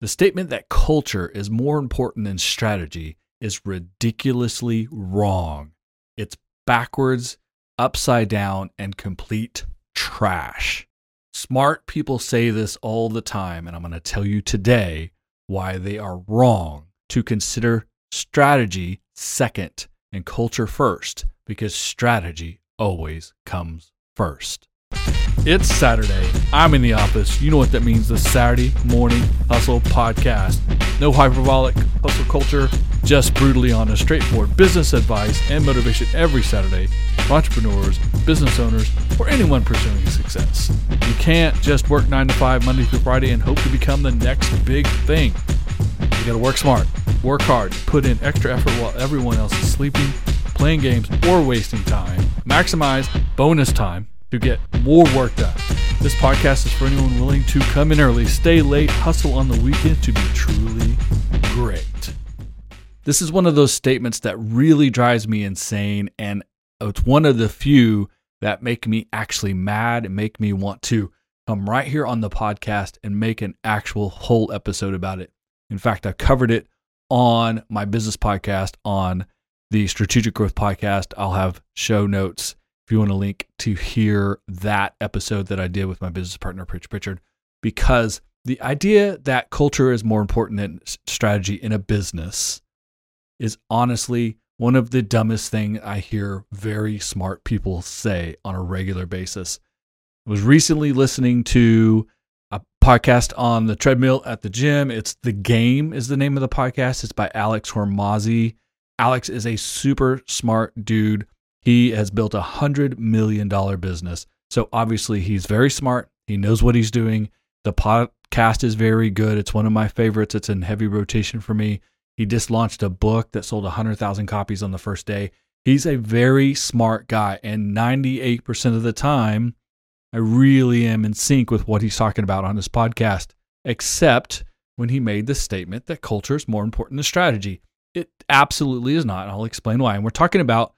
The statement that culture is more important than strategy is ridiculously wrong. It's backwards, upside down, and complete trash. Smart people say this all the time, and I'm going to tell you today why they are wrong to consider strategy second and culture first, because strategy always comes first. It's Saturday. I'm in the office. You know what that means the Saturday Morning Hustle Podcast. No hyperbolic hustle culture, just brutally honest, straightforward business advice and motivation every Saturday for entrepreneurs, business owners, or anyone pursuing success. You can't just work 9 to 5 Monday through Friday and hope to become the next big thing. You gotta work smart, work hard, put in extra effort while everyone else is sleeping, playing games, or wasting time. Maximize bonus time to get more work done. This podcast is for anyone willing to come in early, stay late, hustle on the weekend to be truly great. This is one of those statements that really drives me insane, and it's one of the few that make me actually mad and make me want to come right here on the podcast and make an actual whole episode about it. In fact, I covered it on my business podcast on the Strategic Growth Podcast. I'll have show notes if you want a link to hear that episode that I did with my business partner, Pritch Pritchard, because the idea that culture is more important than strategy in a business is honestly one of the dumbest thing I hear very smart people say on a regular basis. I was recently listening to a podcast on the treadmill at the gym. It's The Game is the name of the podcast. It's by Alex Hormozi. Alex is a super smart dude he has built a hundred million dollar business. So obviously he's very smart. He knows what he's doing. The podcast is very good. It's one of my favorites. It's in heavy rotation for me. He just launched a book that sold 100,000 copies on the first day. He's a very smart guy. And 98% of the time, I really am in sync with what he's talking about on his podcast, except when he made the statement that culture is more important than strategy. It absolutely is not. I'll explain why. And we're talking about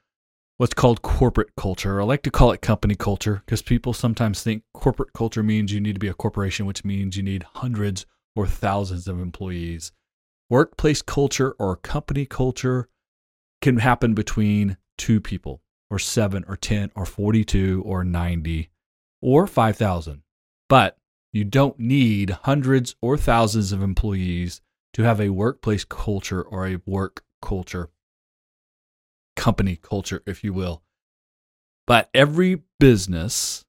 what's called corporate culture. I like to call it company culture because people sometimes think corporate culture means you need to be a corporation, which means you need hundreds or thousands of employees. Workplace culture or company culture can happen between two people, or seven, or 10, or 42, or 90, or 5,000. But you don't need hundreds or thousands of employees to have a workplace culture or a work culture company culture, if you will. But every business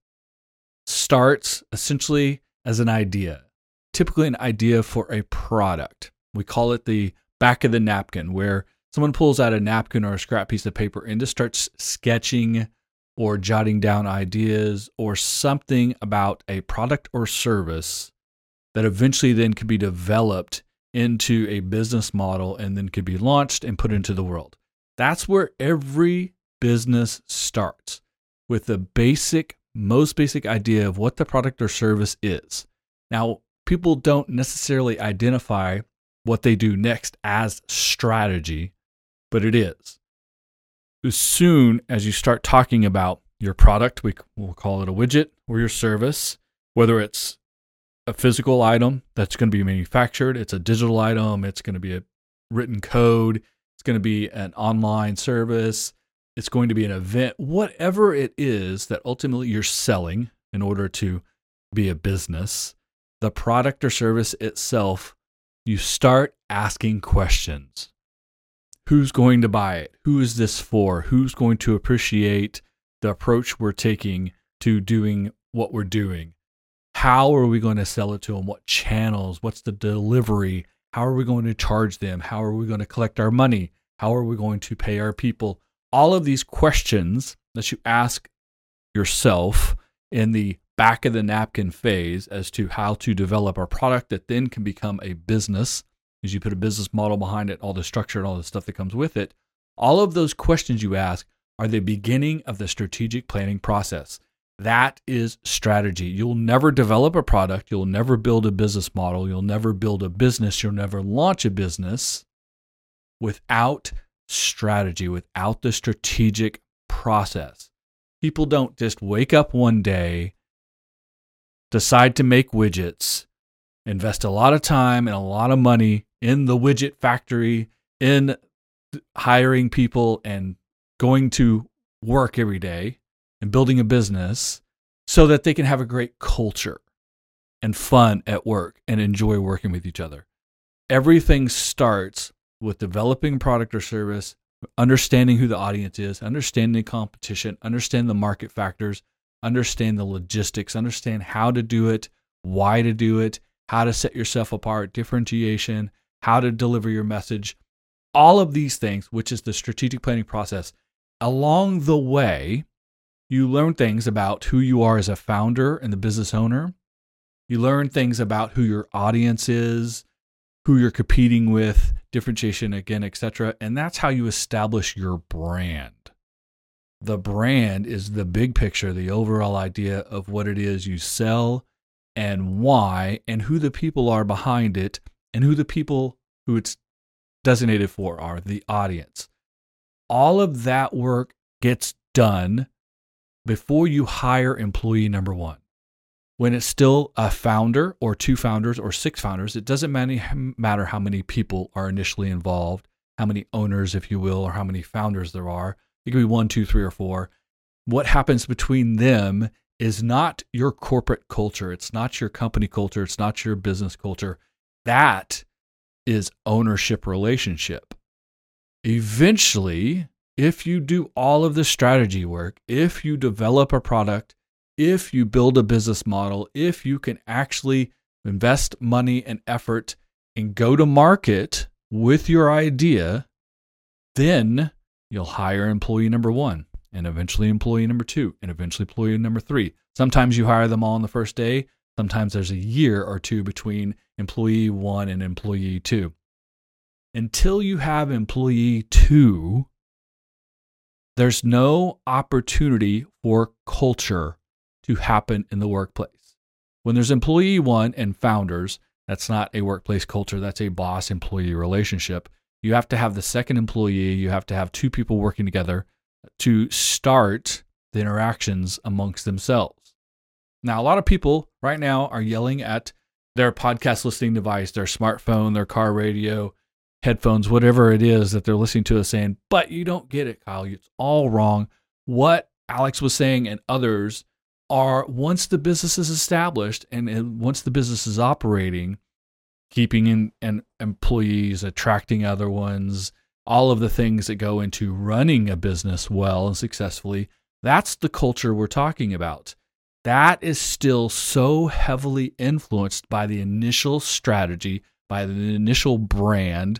starts essentially as an idea, typically an idea for a product. We call it the back of the napkin, where someone pulls out a napkin or a scrap piece of paper and just starts sketching or jotting down ideas or something about a product or service that eventually then could be developed into a business model and then could be launched and put into the world. That's where every business starts with the basic, most basic idea of what the product or service is. Now, people don't necessarily identify what they do next as strategy, but it is. As soon as you start talking about your product, we will call it a widget or your service, whether it's a physical item that's going to be manufactured, it's a digital item, it's going to be a written code, it's going to be an online service. It's going to be an event, whatever it is that ultimately you're selling in order to be a business, the product or service itself, you start asking questions. Who's going to buy it? Who is this for? Who's going to appreciate the approach we're taking to doing what we're doing? How are we going to sell it to them? What channels? What's the delivery? How are we going to charge them? How are we going to collect our money? How are we going to pay our people? All of these questions that you ask yourself in the back of the napkin phase as to how to develop a product that then can become a business, as you put a business model behind it, all the structure and all the stuff that comes with it. All of those questions you ask are the beginning of the strategic planning process. That is strategy. You'll never develop a product. You'll never build a business model. You'll never build a business. You'll never launch a business without strategy, without the strategic process. People don't just wake up one day, decide to make widgets, invest a lot of time and a lot of money in the widget factory, in hiring people and going to work every day and building a business so that they can have a great culture and fun at work and enjoy working with each other. Everything starts with developing product or service, understanding who the audience is, understanding competition, understand the market factors, understand the logistics, understand how to do it, why to do it, how to set yourself apart, differentiation, how to deliver your message, all of these things, which is the strategic planning process. Along the way, you learn things about who you are as a founder and the business owner. You learn things about who your audience is, who you're competing with, differentiation again, etc. And that's how you establish your brand. The brand is the big picture, the overall idea of what it is you sell and why and who the people are behind it and who the people who it's designated for are the audience. All of that work gets done before you hire employee number one. When it's still a founder or two founders or six founders, it doesn't matter how many people are initially involved, how many owners, if you will, or how many founders there are. It could be one, two, three, or four. What happens between them is not your corporate culture. It's not your company culture. It's not your business culture. That is ownership relationship. Eventually, if you do all of the strategy work, if you develop a product, if you build a business model, if you can actually invest money and effort and go to market with your idea, then you'll hire employee number one and eventually employee number two and eventually employee number three. Sometimes you hire them all on the first day. Sometimes there's a year or two between employee one and employee two. Until you have employee two, there's no opportunity for culture to happen in the workplace. When there's employee one and founders, that's not a workplace culture, that's a boss employee relationship. You have to have the second employee, you have to have two people working together to start the interactions amongst themselves. Now, a lot of people right now are yelling at their podcast listening device, their smartphone, their car radio, headphones, whatever it is that they're listening to us saying, but you don't get it, Kyle. It's all wrong. What Alex was saying and others are once the business is established and, once the business is operating, keeping in and employees, attracting other ones, all of the things that go into running a business well and successfully, that's the culture we're talking about that is still so heavily influenced by the initial strategy, by the initial brand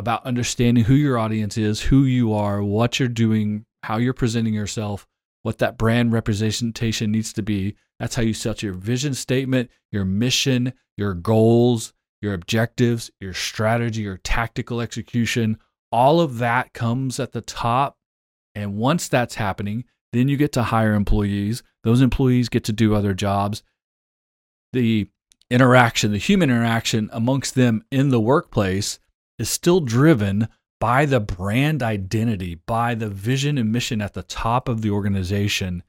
about understanding who your audience is, who you are, what you're doing, how you're presenting yourself, what that brand representation needs to be. That's how you set your vision statement, your mission, your goals, your objectives, your strategy, your tactical execution. All of that comes at the top. And once that's happening, then you get to hire employees. Those employees get to do other jobs. The interaction, the human interaction amongst them in the workplace is still driven by the brand identity, by the vision and mission at the top of the organization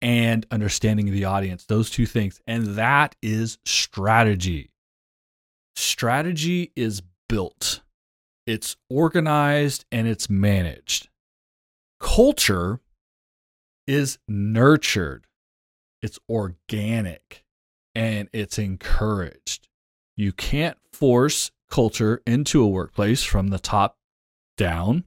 and understanding the audience. Those two things. And that is strategy. Strategy is built, it's organized, and it's managed. Culture is nurtured, it's organic, and it's encouraged. You can't force culture into a workplace from the top down.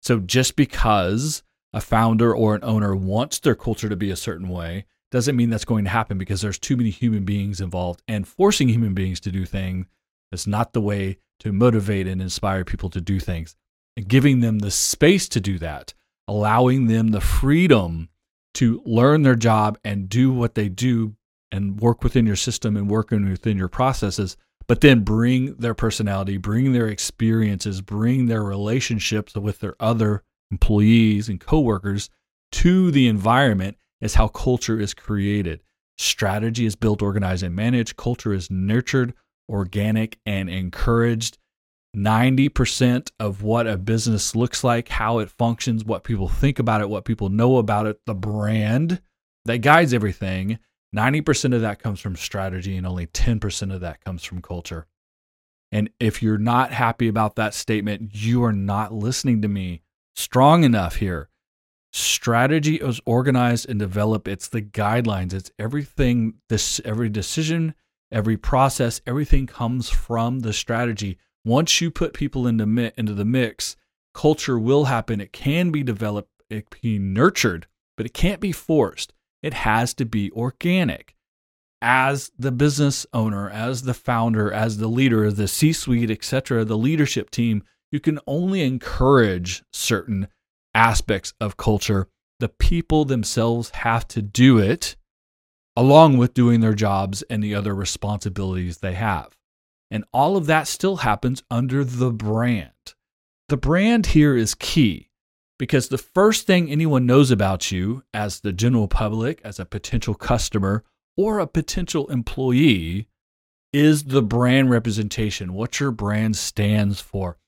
So just because a founder or an owner wants their culture to be a certain way doesn't mean that's going to happen because there's too many human beings involved and forcing human beings to do things is not the way to motivate and inspire people to do things and giving them the space to do that allowing them the freedom to learn their job and do what they do and work within your system and work within your processes, but then bring their personality, bring their experiences, bring their relationships with their other employees and coworkers to the environment is how culture is created. Strategy is built, organized, and managed. Culture is nurtured, organic, and encouraged. 90% of what a business looks like, how it functions, what people think about it, what people know about it, the brand that guides everything 90% of that comes from strategy and only 10% of that comes from culture. And if you're not happy about that statement, you are not listening to me strong enough here. Strategy is organized and developed. It's the guidelines. It's everything, this every decision, every process, everything comes from the strategy. Once you put people into, into the mix, culture will happen. It can be developed, it can be nurtured, but it can't be forced. It has to be organic as the business owner, as the founder, as the leader, the C suite, etc., the leadership team, you can only encourage certain aspects of culture. The people themselves have to do it along with doing their jobs and the other responsibilities they have. And all of that still happens under the brand. The brand here is key because the first thing anyone knows about you as the general public, as a potential customer, or a potential employee is the brand representation, what your brand stands for.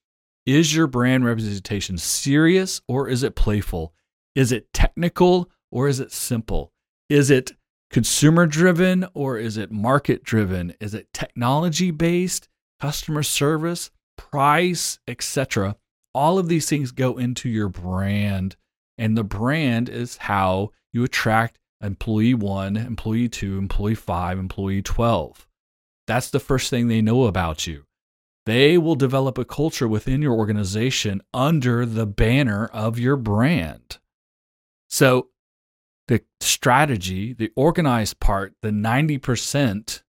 Is your brand representation serious or is it playful? Is it technical or is it simple? Is it consumer driven or is it market driven? Is it technology based, customer service, price, etc.? All of these things go into your brand, and the brand is how you attract employee one, employee two, employee five, employee 12. That's the first thing they know about you. They will develop a culture within your organization under the banner of your brand. So, the strategy, the organized part, the 90%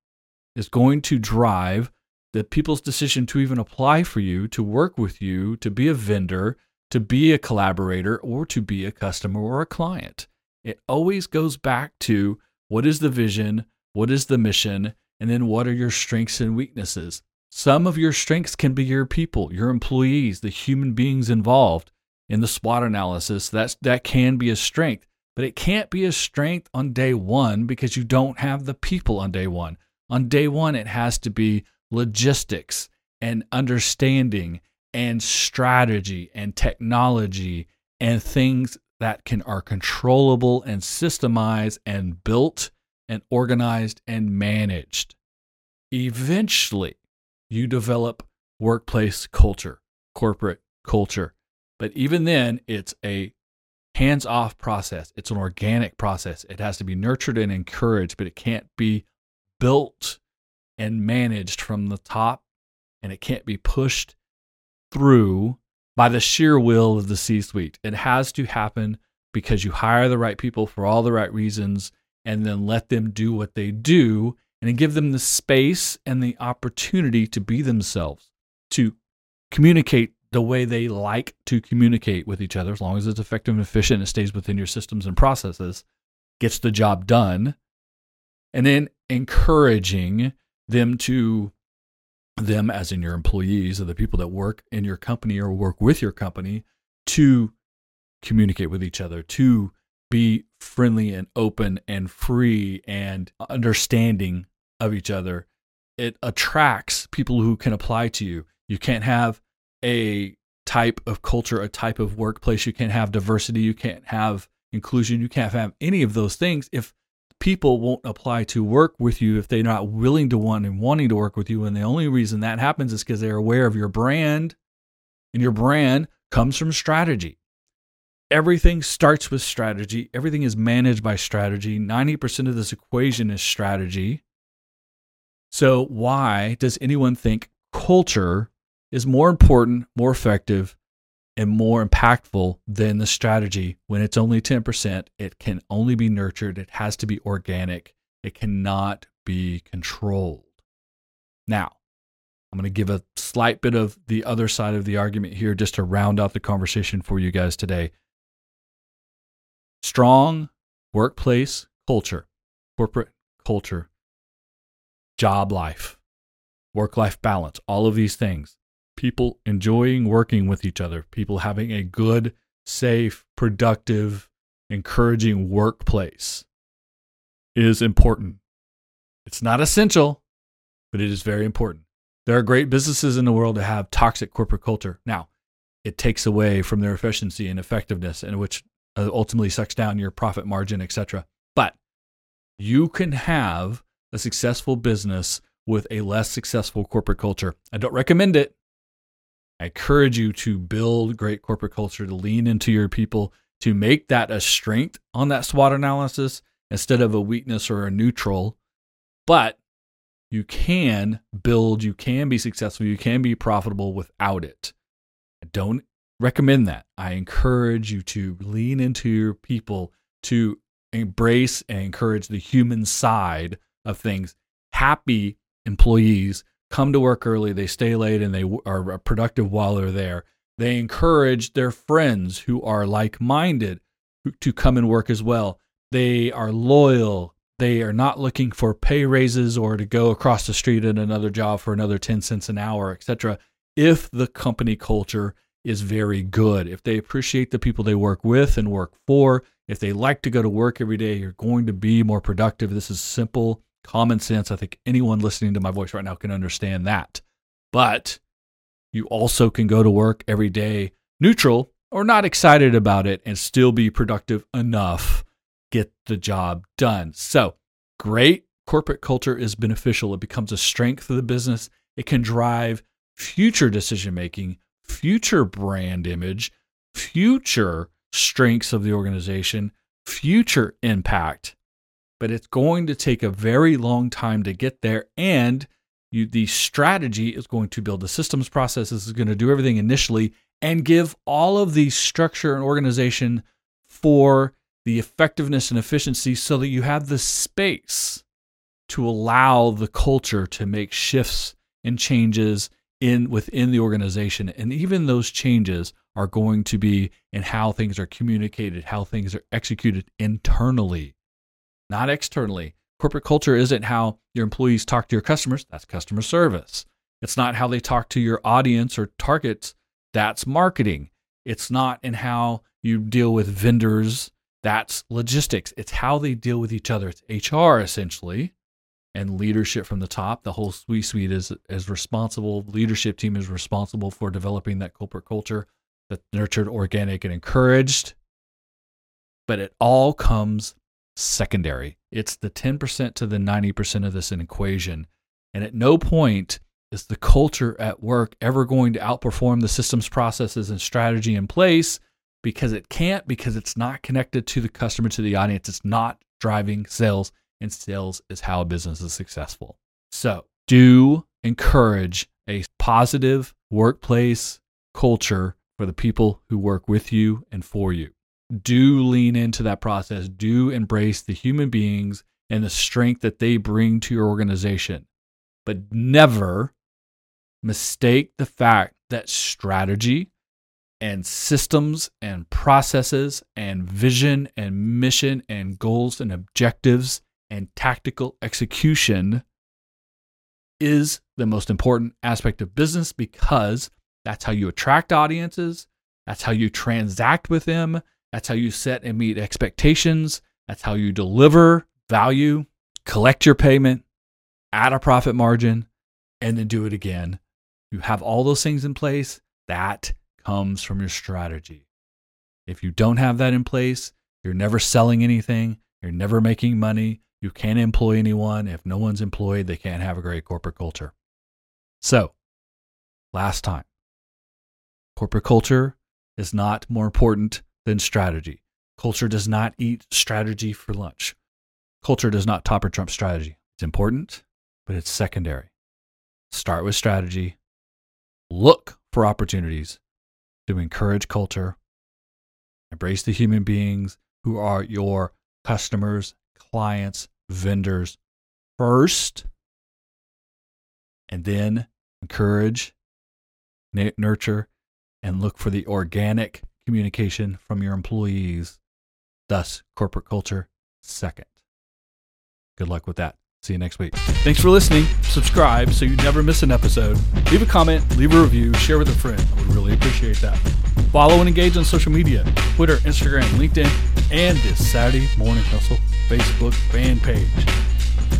is going to drive the people's decision to even apply for you, to work with you, to be a vendor, to be a collaborator, or to be a customer or a client. It always goes back to what is the vision, what is the mission, and then what are your strengths and weaknesses. Some of your strengths can be your people, your employees, the human beings involved in the SWOT analysis. That's that can be a strength, but it can't be a strength on day 1 because you don't have the people on day 1. On day 1 it has to be logistics and understanding and strategy and technology and things that can are controllable and systemized and built and organized and managed. Eventually, you develop workplace culture, corporate culture. But even then, it's a hands off process. It's an organic process. It has to be nurtured and encouraged, but it can't be built and managed from the top, and it can't be pushed through by the sheer will of the C suite. It has to happen because you hire the right people for all the right reasons and then let them do what they do and give them the space and the opportunity to be themselves, to communicate the way they like to communicate with each other, as long as it's effective and efficient, it stays within your systems and processes, gets the job done. And then encouraging them to them as in your employees or the people that work in your company or work with your company to communicate with each other to be friendly and open and free and understanding of each other. It attracts people who can apply to you. You can't have a type of culture a type of workplace. You can't have diversity. You can't have inclusion. You can't have any of those things if people won't apply to work with you if they're not willing to want and wanting to work with you. And the only reason that happens is because they're aware of your brand, and your brand comes from strategy. Everything starts with strategy. Everything is managed by strategy. 90% of this equation is strategy. So, why does anyone think culture is more important, more effective, and more impactful than the strategy when it's only 10%. It can only be nurtured, it has to be organic, it cannot be controlled. Now, I'm going to give a slight bit of the other side of the argument here just to round out the conversation for you guys today. Strong workplace culture, corporate culture, job life, work life balance, all of these things people enjoying working with each other, people having a good, safe, productive, encouraging workplace is important. It's not essential, but it is very important. There are great businesses in the world that have toxic corporate culture. Now, it takes away from their efficiency and effectiveness, and which uh, ultimately sucks down your profit margin, etc. But You can have a successful business with a less successful corporate culture. I don't recommend it. I encourage you to build great corporate culture, to lean into your people, to make that a strength on that SWOT analysis instead of a weakness or a neutral. But you can build, you can be successful, you can be profitable without it. I don't recommend that. I encourage you to lean into your people, to embrace and encourage the human side of things. Happy employees come to work early, they stay late, and they are uh, productive while they're there. They encourage their friends who are like minded to come and work as well. They are loyal. They are not looking for pay raises or to go across the street at another job for another 10 cents an hour, etc. If the company culture is very good, if they appreciate the people they work with and work for, if they like to go to work every day, you're going to be more productive. This is simple common sense. I think anyone listening to my voice right now can understand that. But you also can go to work every day neutral or not excited about it and still be productive enough, get the job done. So, great corporate culture is beneficial. It becomes a strength of the business. It can drive future decision making, future brand image, future strengths of the organization, future impact but it's going to take a very long time to get there. And you, the strategy is going to build the systems processes, is going to do everything initially and give all of the structure and organization for the effectiveness and efficiency so that you have the space to allow the culture to make shifts and changes in within the organization and even those changes are going to be in how things are communicated how things are executed internally not externally. Corporate culture isn't how your employees talk to your customers, that's customer service. It's not how they talk to your audience or targets, that's marketing. It's not in how you deal with vendors, that's logistics. It's how they deal with each other. It's HR essentially and leadership from the top. The whole C suite is is responsible. Leadership team is responsible for developing that corporate culture that's nurtured, organic, and encouraged. But it all comes secondary. It's the 10% to the 90% of this equation. And at no point is the culture at work ever going to outperform the systems, processes, and strategy in place because it can't, because it's not connected to the customer, to the audience. It's not driving sales, and sales is how a business is successful. So, do encourage a positive workplace culture for the people who work with you and for you do lean into that process, do embrace the human beings and the strength that they bring to your organization. But never mistake the fact that strategy and systems and processes and vision and mission and goals and objectives and tactical execution is the most important aspect of business because that's how you attract audiences, that's how you transact with them, that's how you set and meet expectations. That's how you deliver value, collect your payment, add a profit margin, and then do it again. You have all those things in place. That comes from your strategy. If you don't have that in place, you're never selling anything, you're never making money, you can't employ anyone. If no one's employed, they can't have a great corporate culture. So, last time corporate culture is not more important than strategy. Culture does not eat strategy for lunch. Culture does not top or trump strategy. It's important, but it's secondary. Start with strategy. Look for opportunities to encourage culture. Embrace the human beings who are your customers, clients, vendors first, and then encourage, nurture, and look for the organic communication from your employees, thus, corporate culture second. Good luck with that. See you next week. Thanks for listening. Subscribe so you never miss an episode. Leave a comment, leave a review, share with a friend. I would really appreciate that. Follow and engage on social media Twitter, Instagram, LinkedIn, and this Saturday Morning Hustle Facebook fan page.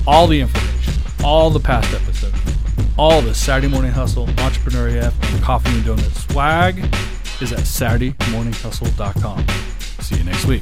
All the information, all the past episodes, all the Saturday Morning Hustle, Entrepreneur Coffee and Donut swag is at SaturdayMorningHustle.com. See you next week.